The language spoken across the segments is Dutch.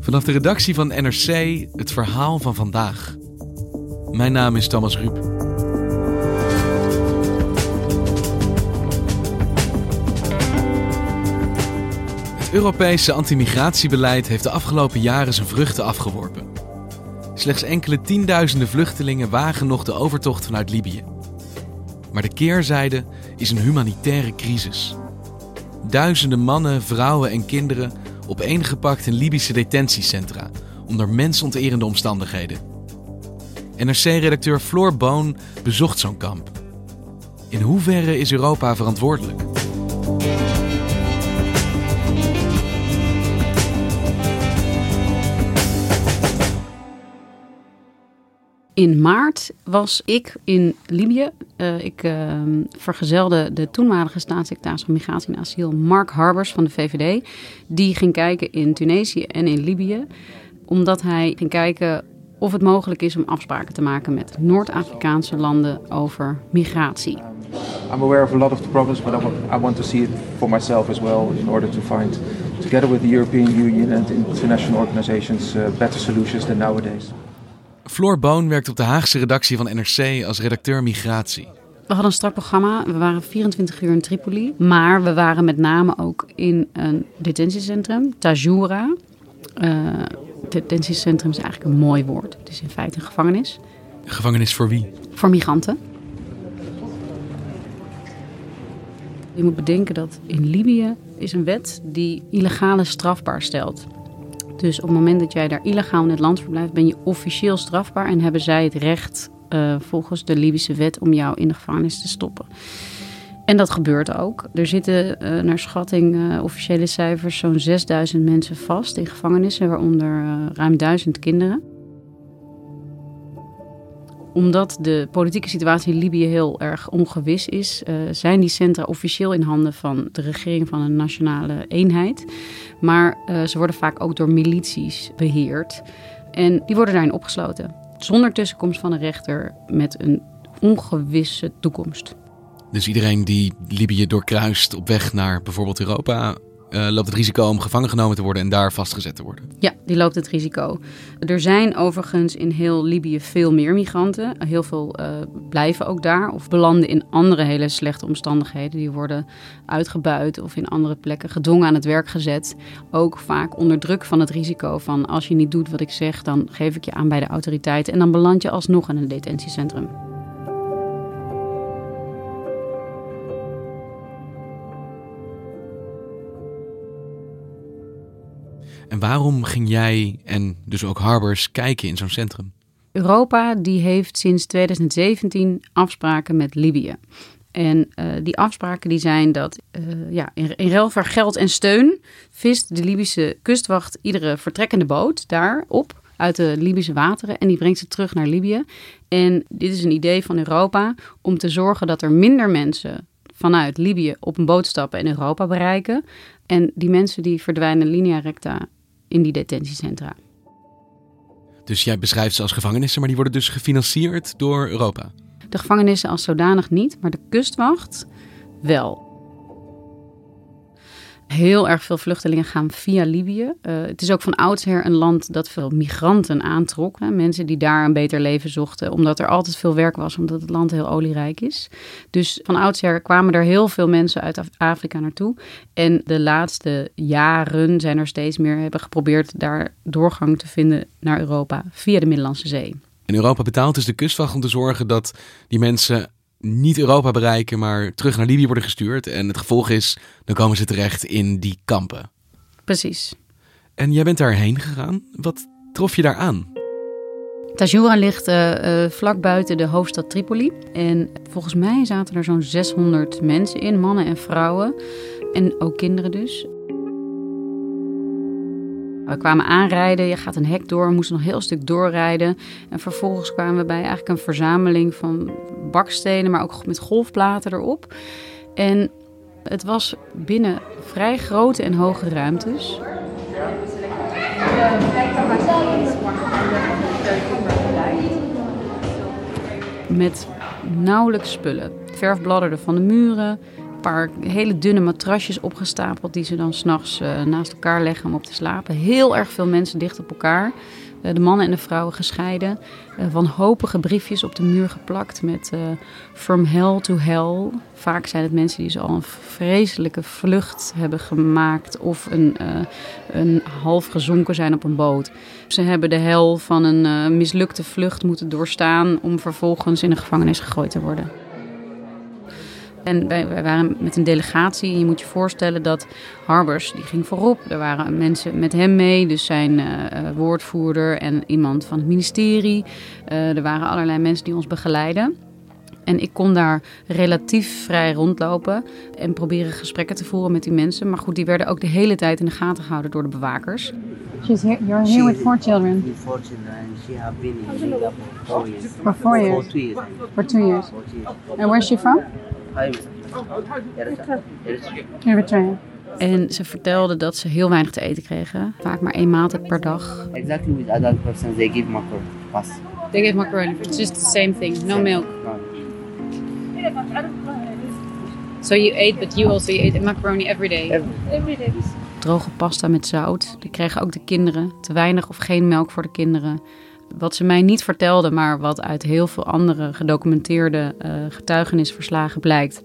Vanaf de redactie van NRC het verhaal van vandaag. Mijn naam is Thomas Ruip. Het Europese antimigratiebeleid heeft de afgelopen jaren zijn vruchten afgeworpen. Slechts enkele tienduizenden vluchtelingen wagen nog de overtocht vanuit Libië. Maar de keerzijde is een humanitaire crisis. Duizenden mannen, vrouwen en kinderen opeengepakt in Libische detentiecentra onder mensonterende omstandigheden. NRC-redacteur Floor Boon bezocht zo'n kamp. In hoeverre is Europa verantwoordelijk? In maart was ik in Libië. Uh, ik uh, vergezelde de toenmalige staatssecretaris van Migratie en Asiel, Mark Harbers van de VVD. Die ging kijken in Tunesië en in Libië. Omdat hij ging kijken of het mogelijk is om afspraken te maken met Noord-Afrikaanse landen over migratie. I'm aware of a lot of the problems, but I want to see it for myself as well in order to find, together with the European Union and international organizations, uh, better solutions than nowadays. Floor Boon werkt op de Haagse redactie van NRC als redacteur migratie. We hadden een strak programma. We waren 24 uur in Tripoli. Maar we waren met name ook in een detentiecentrum, Tajoura. Uh, detentiecentrum is eigenlijk een mooi woord. Het is in feite een gevangenis. Een gevangenis voor wie? Voor migranten. Je moet bedenken dat in Libië is een wet die illegale strafbaar stelt. Dus op het moment dat jij daar illegaal in het land verblijft, ben je officieel strafbaar en hebben zij het recht uh, volgens de Libische wet om jou in de gevangenis te stoppen. En dat gebeurt ook. Er zitten uh, naar schatting uh, officiële cijfers zo'n 6000 mensen vast in gevangenissen, waaronder ruim 1000 kinderen omdat de politieke situatie in Libië heel erg ongewis is, uh, zijn die centra officieel in handen van de regering van een nationale eenheid. Maar uh, ze worden vaak ook door milities beheerd. En die worden daarin opgesloten. Zonder tussenkomst van een rechter met een ongewisse toekomst. Dus iedereen die Libië doorkruist op weg naar bijvoorbeeld Europa, uh, loopt het risico om gevangen genomen te worden en daar vastgezet te worden. Ja, die loopt het risico. Er zijn overigens in heel Libië veel meer migranten. Heel veel uh, blijven ook daar of belanden in andere hele slechte omstandigheden. Die worden uitgebuit of in andere plekken gedwongen aan het werk gezet. Ook vaak onder druk van het risico van als je niet doet wat ik zeg, dan geef ik je aan bij de autoriteiten en dan beland je alsnog in een detentiecentrum. En waarom ging jij en dus ook Harbers kijken in zo'n centrum? Europa die heeft sinds 2017 afspraken met Libië. En uh, die afspraken die zijn dat uh, ja, in, in ruil voor geld en steun vist de Libische kustwacht iedere vertrekkende boot daar op uit de Libische wateren en die brengt ze terug naar Libië. En dit is een idee van Europa om te zorgen dat er minder mensen vanuit Libië op een boot stappen en Europa bereiken. En die mensen die verdwijnen linea recta in die detentiecentra. Dus jij beschrijft ze als gevangenissen, maar die worden dus gefinancierd door Europa? De gevangenissen als zodanig niet, maar de kustwacht wel. Heel erg veel vluchtelingen gaan via Libië. Uh, het is ook van oudsher een land dat veel migranten aantrok. Hè? Mensen die daar een beter leven zochten, omdat er altijd veel werk was, omdat het land heel olierijk is. Dus van oudsher kwamen er heel veel mensen uit Afrika naartoe. En de laatste jaren zijn er steeds meer hebben geprobeerd daar doorgang te vinden naar Europa via de Middellandse Zee. En Europa betaalt dus de kustwacht om te zorgen dat die mensen niet Europa bereiken, maar terug naar Libië worden gestuurd. En het gevolg is, dan komen ze terecht in die kampen. Precies. En jij bent daarheen gegaan. Wat trof je daar aan? Tajoura ligt uh, uh, vlak buiten de hoofdstad Tripoli. En volgens mij zaten er zo'n 600 mensen in, mannen en vrouwen. En ook kinderen dus. We kwamen aanrijden, je gaat een hek door, we moesten nog een heel stuk doorrijden. En vervolgens kwamen we bij eigenlijk een verzameling van bakstenen, maar ook met golfplaten erop. En het was binnen vrij grote en hoge ruimtes. Met nauwelijks spullen. Verf bladderde van de muren, paar hele dunne matrasjes opgestapeld die ze dan s'nachts uh, naast elkaar leggen om op te slapen. Heel erg veel mensen dicht op elkaar. Eh, de mannen en de vrouwen gescheiden. Uh, wanhopige briefjes op de muur geplakt met From Hell to Hell. Vaak zijn het mensen die ze al een vreselijke vlucht hebben gemaakt of een, een half gezonken zijn op een boot. Ze hebben de hel van een mislukte vlucht moeten doorstaan om vervolgens in de gevangenis gegooid te worden. En wij, waren met een delegatie. En je moet je voorstellen dat Harbers, die ging voorop. Er waren mensen met hem mee, dus zijn uh, woordvoerder en iemand van het ministerie. Uh, er waren allerlei mensen die ons begeleiden. En ik kon daar relatief vrij rondlopen en proberen gesprekken te voeren met die mensen. Maar goed, die werden ook de hele tijd in de gaten gehouden door de bewakers. She's here, you're here with four children. With four children, and she have been in Liga for four years. For four years? For two years. For two years. And where's she from? Eritrea. En ze vertelde dat ze heel weinig te eten kregen. Vaak maar één maaltijd per dag. Exactly with adult persons, they give macaroni. They give macaroni. It's just the same thing. No milk. So you ate, but you also ate macaroni every day. Every day. Droge pasta met zout. Die kregen ook de kinderen. Te weinig of geen melk voor de kinderen. Wat ze mij niet vertelde, maar wat uit heel veel andere gedocumenteerde uh, getuigenisverslagen blijkt,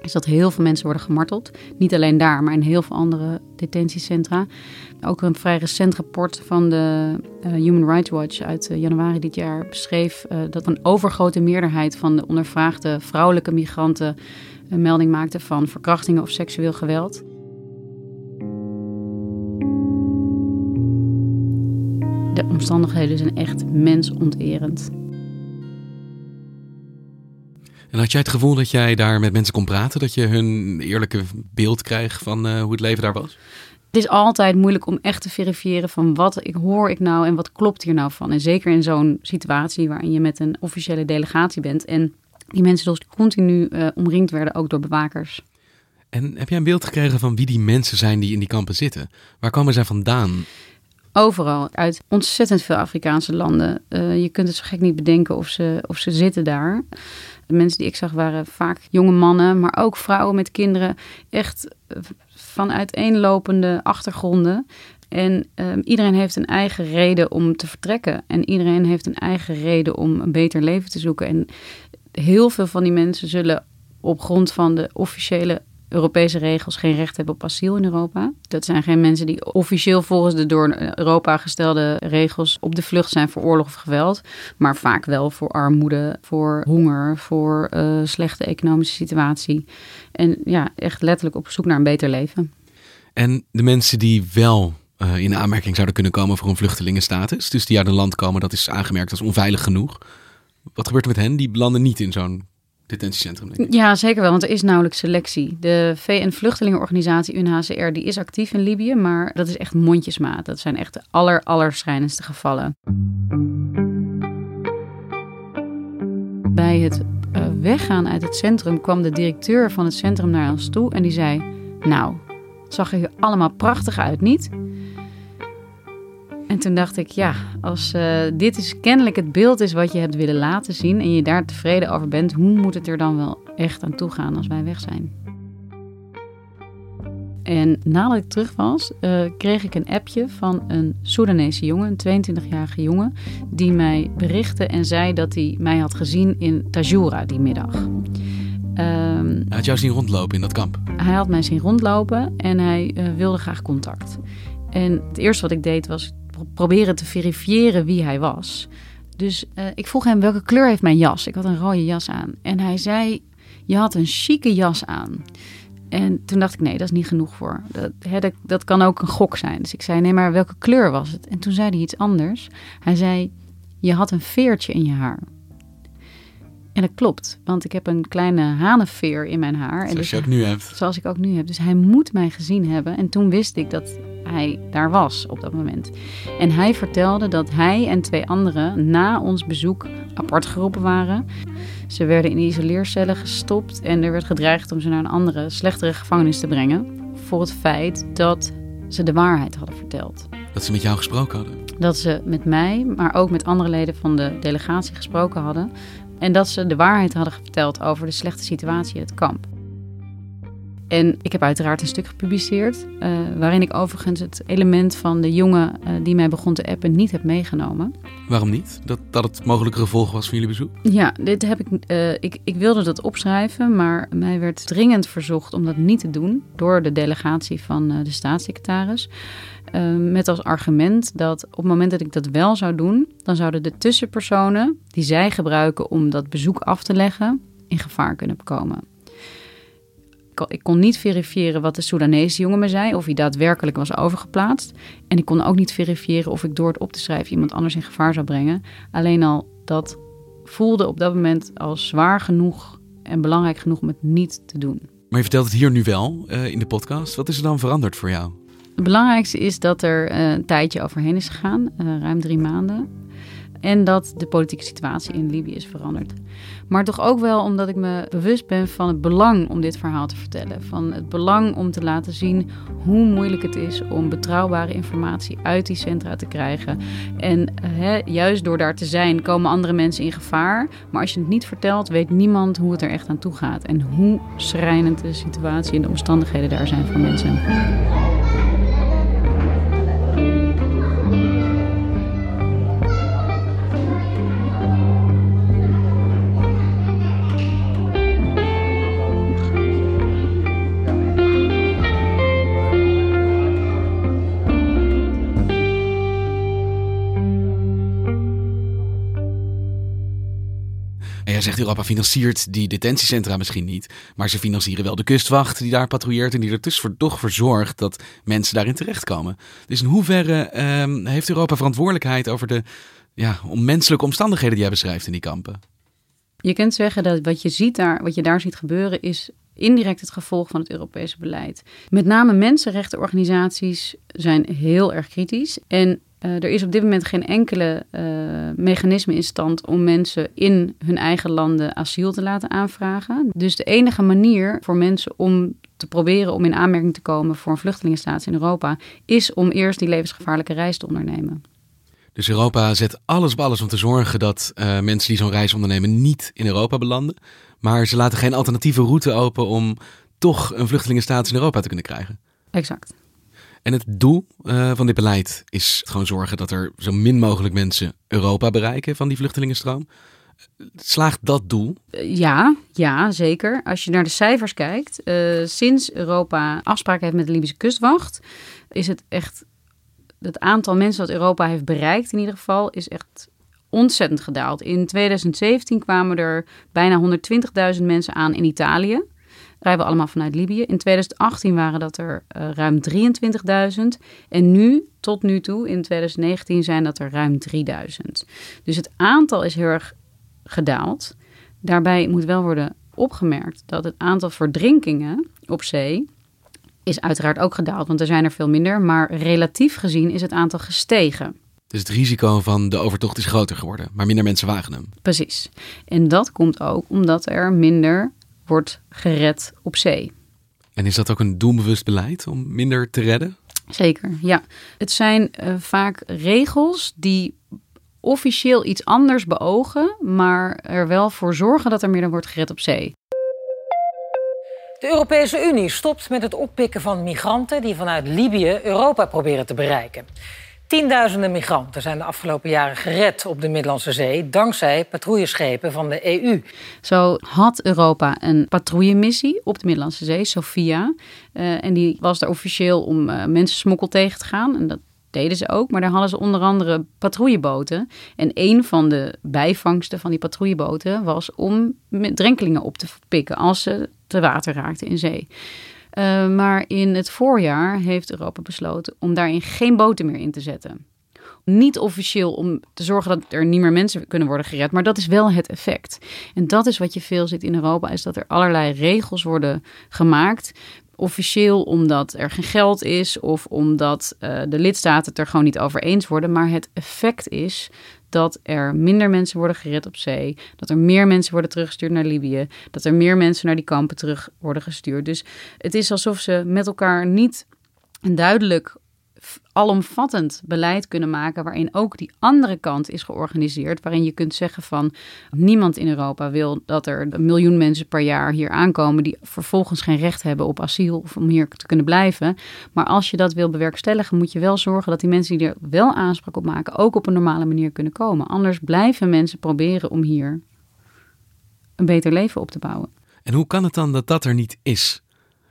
is dat heel veel mensen worden gemarteld. Niet alleen daar, maar in heel veel andere detentiecentra. Ook een vrij recent rapport van de uh, Human Rights Watch uit uh, januari dit jaar beschreef dat een overgrote meerderheid van de ondervraagde vrouwelijke migranten melding maakte van verkrachtingen of seksueel geweld. De omstandigheden zijn echt mensonterend. En had jij het gevoel dat jij daar met mensen kon praten? Dat je hun eerlijke beeld kreeg van hoe het leven daar was? Het is altijd moeilijk om echt te verifiëren van wat ik hoor ik nou en wat klopt hier nou van. En zeker in zo'n situatie waarin je met een officiële delegatie bent en die mensen dus continu uh, omringd werden, ook door bewakers. En heb jij een beeld gekregen van wie die mensen zijn die in die kampen zitten? Waar komen zij vandaan? Overal, uit ontzettend veel Afrikaanse landen. Uh, je kunt het zo gek niet bedenken of ze, of ze zitten daar. De mensen die ik zag waren vaak jonge mannen, maar ook vrouwen met kinderen. Echt van uiteenlopende achtergronden. En um, iedereen heeft een eigen reden om te vertrekken. En iedereen heeft een eigen reden om een beter leven te zoeken. En heel veel van die mensen zullen op grond van de officiële Europese regels geen recht hebben op asiel in Europa. Dat zijn geen mensen die officieel volgens de door Europa gestelde regels op de vlucht zijn voor oorlog of geweld. Maar vaak wel voor armoede, voor honger, voor uh, slechte economische situatie. En ja, echt letterlijk op zoek naar een beter leven. En de mensen die wel uh, in aanmerking zouden kunnen komen voor een vluchtelingenstatus, dus die uit een land komen dat is aangemerkt als onveilig genoeg. Wat gebeurt er met hen? Die belanden niet in zo'n detentiecentrum. Ja, zeker wel, want er is nauwelijks selectie. De VN-vluchtelingenorganisatie UNHCR die is actief in Libië, maar dat is echt mondjesmaat. Dat zijn echt de aller, allerschrijnendste gevallen. Bij het uh, weggaan uit het centrum kwam de directeur van het centrum naar ons toe en die zei: Nou, het zag er hier allemaal prachtig uit, niet? En toen dacht ik, ja, als uh, dit is kennelijk het beeld is wat je hebt willen laten zien en je daar tevreden over bent, hoe moet het er dan wel echt aan toe gaan als wij weg zijn? En nadat ik terug was, uh, kreeg ik een appje van een Soedanese jongen, een 22-jarige jongen, die mij berichtte en zei dat hij mij had gezien in Tajura die middag. Um, hij had jou zien rondlopen in dat kamp? Hij had mij zien rondlopen en hij uh, wilde graag contact. En het eerste wat ik deed was proberen te verifiëren wie hij was. Dus uh, ik vroeg hem welke kleur heeft mijn jas. Ik had een rode jas aan. En hij zei, je had een chique jas aan. En toen dacht ik, nee, dat is niet genoeg voor. Dat, hè, dat, dat kan ook een gok zijn. Dus ik zei, nee, maar welke kleur was het? En toen zei hij iets anders. Hij zei, je had een veertje in je haar. En dat klopt, want ik heb een kleine hanenveer in mijn haar. Zoals dus, je ook nu hebt. Zoals ik ook nu heb. Dus hij moet mij gezien hebben. En toen wist ik dat hij daar was op dat moment. En hij vertelde dat hij en twee anderen na ons bezoek apart geroepen waren. Ze werden in isoleercellen gestopt en er werd gedreigd om ze naar een andere, slechtere gevangenis te brengen. Voor het feit dat ze de waarheid hadden verteld. Dat ze met jou gesproken hadden. Dat ze met mij, maar ook met andere leden van de delegatie gesproken hadden. En dat ze de waarheid hadden verteld over de slechte situatie in het kamp. En ik heb uiteraard een stuk gepubliceerd, uh, waarin ik overigens het element van de jongen uh, die mij begon te appen niet heb meegenomen. Waarom niet? Dat, dat het mogelijke gevolg was van jullie bezoek? Ja, dit heb ik, uh, ik, ik wilde dat opschrijven, maar mij werd dringend verzocht om dat niet te doen door de delegatie van de staatssecretaris. met als argument dat op het moment dat ik dat wel zou doen, dan zouden de tussenpersonen die zij gebruiken om dat bezoek af te leggen, in gevaar kunnen komen ik kon niet verifiëren wat de Soedanese jongen me zei, of hij daadwerkelijk was overgeplaatst. En ik kon ook niet verifiëren of ik door het op te schrijven iemand anders in gevaar zou brengen. Alleen al dat voelde op dat moment als zwaar genoeg en belangrijk genoeg om het niet te doen. Maar je vertelt het hier nu wel uh, in de podcast. Wat is er dan veranderd voor jou? Het belangrijkste is dat er uh, een tijdje overheen is gegaan, uh, ruim drie maanden. En dat de politieke situatie in Libië is veranderd. Maar toch ook wel omdat ik me bewust ben van het belang om dit verhaal te vertellen. Van het belang om te laten zien hoe moeilijk het is om betrouwbare informatie uit die centra te krijgen. En juist door daar te zijn komen andere mensen in gevaar. Maar als je het niet vertelt, weet niemand hoe het er echt aan toe gaat. En hoe schrijnend de situatie en de omstandigheden daar zijn voor mensen. Zegt Europa financiert die detentiecentra misschien niet. Maar ze financieren wel de kustwacht die daar patrouilleert. En die er dus voor, toch voor zorgt dat mensen daarin terechtkomen. Dus in hoeverre um, heeft Europa verantwoordelijkheid over de ja, onmenselijke omstandigheden die jij beschrijft in die kampen? Je kunt zeggen dat wat je, ziet daar, wat je daar ziet gebeuren is indirect het gevolg van het Europese beleid. Met name mensenrechtenorganisaties zijn heel erg kritisch. En uh, er is op dit moment geen enkele uh, mechanisme in stand om mensen in hun eigen landen asiel te laten aanvragen. Dus de enige manier voor mensen om te proberen om in aanmerking te komen voor een vluchtelingenstatus in Europa is om eerst die levensgevaarlijke reis te ondernemen. Dus Europa zet alles op alles om te zorgen dat uh, mensen die zo'n reis ondernemen niet in Europa belanden. Maar ze laten geen alternatieve route open om toch een vluchtelingenstatus in Europa te kunnen krijgen. Exact. En het doel uh, van dit beleid is gewoon zorgen dat er zo min mogelijk mensen Europa bereiken van die vluchtelingenstroom. Slaagt dat doel? Ja, ja, zeker. Als je naar de cijfers kijkt, uh, sinds Europa afspraken heeft met de Libische kustwacht, is het echt het aantal mensen dat Europa heeft bereikt in ieder geval, is echt ontzettend gedaald. In 2017 kwamen er bijna 120.000 mensen aan in Italië rijden we allemaal vanuit Libië. In 2018 waren dat er uh, ruim 23.000. En nu, tot nu toe, in 2019 zijn dat er ruim 3000. Dus het aantal is heel erg gedaald. Daarbij moet wel worden opgemerkt dat het aantal verdrinkingen op zee is uiteraard ook gedaald, want er zijn er veel minder. Maar relatief gezien is het aantal gestegen. Dus het risico van de overtocht is groter geworden, maar minder mensen wagen hem. Precies. En dat komt ook omdat er minder wordt gered op zee. En is dat ook een doelbewust beleid om minder te redden? Zeker, ja. Het zijn uh, vaak regels die officieel iets anders beogen, maar er wel voor zorgen dat er minder wordt gered op zee. De Europese Unie stopt met het oppikken van migranten die vanuit Libië Europa proberen te bereiken. Tienduizenden migranten zijn de afgelopen jaren gered op de Middellandse Zee dankzij patrouilleschepen van de EU. Zo had Europa een patrouillemissie op de Middellandse Zee, Sophia. Uh, en die was daar officieel om uh, mensensmokkel tegen te gaan. En dat deden ze ook, maar daar hadden ze onder andere patrouilleboten. En een van de bijvangsten van die patrouilleboten was om drenkelingen op te pikken als ze te water raakten in zee. Uh, maar in het voorjaar heeft Europa besloten om daarin geen boten meer in te zetten. Niet officieel om te zorgen dat er niet meer mensen kunnen worden gered, maar dat is wel het effect. En dat is wat je veel ziet in Europa, is dat er allerlei regels worden gemaakt officieel omdat er geen geld is of omdat uh, de lidstaten het er gewoon niet over eens worden. Maar het effect is dat er minder mensen worden gered op zee, dat er meer mensen worden teruggestuurd naar Libië, dat er meer mensen naar die kampen terug worden gestuurd. Dus het is alsof ze met elkaar niet duidelijk alomvattend beleid kunnen maken, waarin ook die andere kant is georganiseerd, waarin je kunt zeggen van niemand in Europa wil dat er een miljoen mensen per jaar hier aankomen die vervolgens geen recht hebben op asiel of om hier te kunnen blijven. Maar als je dat wil bewerkstelligen, moet je wel zorgen dat die mensen die er wel aanspraak op maken, ook op een normale manier kunnen komen. Anders blijven mensen proberen om hier een beter leven op te bouwen. En hoe kan het dan dat dat er niet is?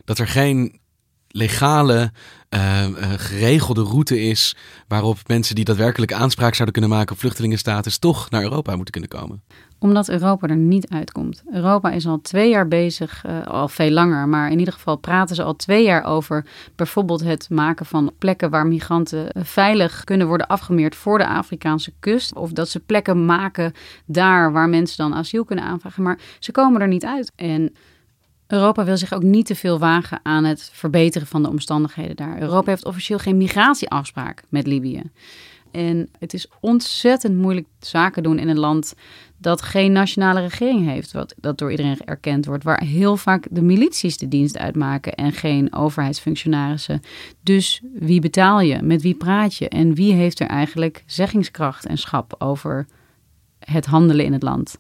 Dat er geen legale, uh, uh, geregelde route is waarop mensen die daadwerkelijk aanspraak zouden kunnen maken op vluchtelingenstatus toch naar Europa moeten kunnen komen? Omdat Europa er niet uitkomt. Europa is al twee jaar bezig, uh, al veel langer, maar in ieder geval praten ze al twee jaar over bijvoorbeeld het maken van plekken waar migranten veilig kunnen worden afgemeerd voor de Afrikaanse kust. Of dat ze plekken maken daar waar mensen dan asiel kunnen aanvragen. Maar ze komen er niet uit. En Europa wil zich ook niet te veel wagen aan het verbeteren van de omstandigheden daar. Europa heeft officieel geen migratieafspraak met Libië. En het is ontzettend moeilijk zaken doen in een land dat geen nationale regering heeft, wat dat door iedereen erkend wordt, waar heel vaak de milities de dienst uitmaken en geen overheidsfunctionarissen. Dus wie betaal je? Met wie praat je? En wie heeft er eigenlijk zeggingskracht en schap over het handelen in het land?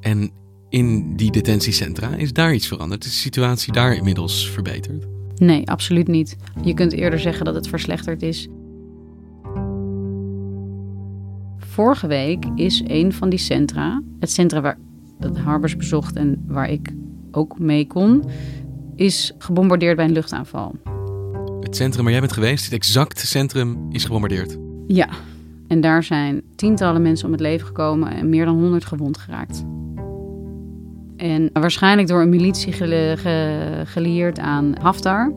En in die detentiecentra. Is daar iets veranderd? Is de situatie daar inmiddels verbeterd? Nee, absoluut niet. Je kunt eerder zeggen dat het verslechterd is. Vorige week is een van die centra, het centra waar het Harbers bezocht en waar ik ook mee kon, is gebombardeerd bij een luchtaanval. Het centrum waar jij bent geweest, het exacte centrum, is gebombardeerd. Ja, en daar zijn tientallen mensen om het leven gekomen en meer dan honderd gewond geraakt. En waarschijnlijk door een militie gelieerd aan Haftar.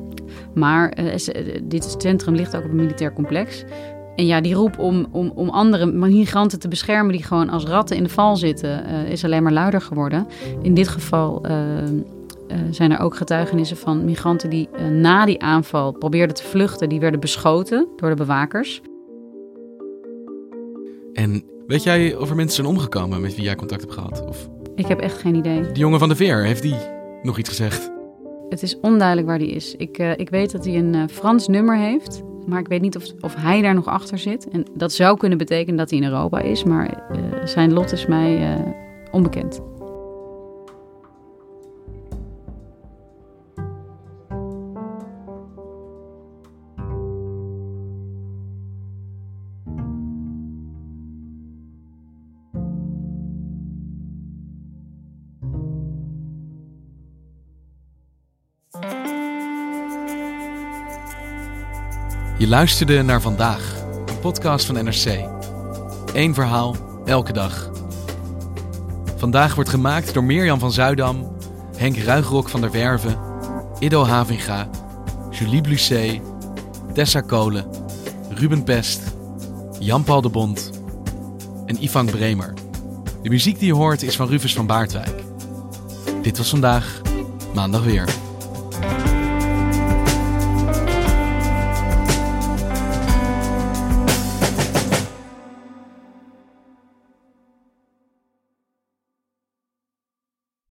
Maar uh, dit centrum ligt ook op een militair complex. En ja, die roep om, om, om andere migranten te beschermen die gewoon als ratten in de val zitten, uh, is alleen maar luider geworden. In dit geval zijn er ook getuigenissen van migranten die na die aanval probeerden te vluchten. Die werden beschoten door de bewakers. En weet jij of er mensen zijn omgekomen met wie jij contact hebt gehad? Of ik heb echt geen idee. De jongen van de Veer, heeft die nog iets gezegd? Het is onduidelijk waar die is. Ik, uh, ik weet dat hij een uh, Frans nummer heeft. Maar ik weet niet of, of hij daar nog achter zit. En dat zou kunnen betekenen dat hij in Europa is. Maar uh, zijn lot is mij onbekend. Luisterde naar vandaag, een podcast van NRC. Eén verhaal, elke dag. Vandaag wordt gemaakt door Mirjam van Zuidam, Henk Ruigrok van der Werven, Ido Havinga, Julie Blusset, Tessa Kolen, Ruben Pest, Jan-Paul de Bond en Ivan Bremer. De muziek die je hoort is van Rufus van Baardwijk. Dit was vandaag, maandag weer.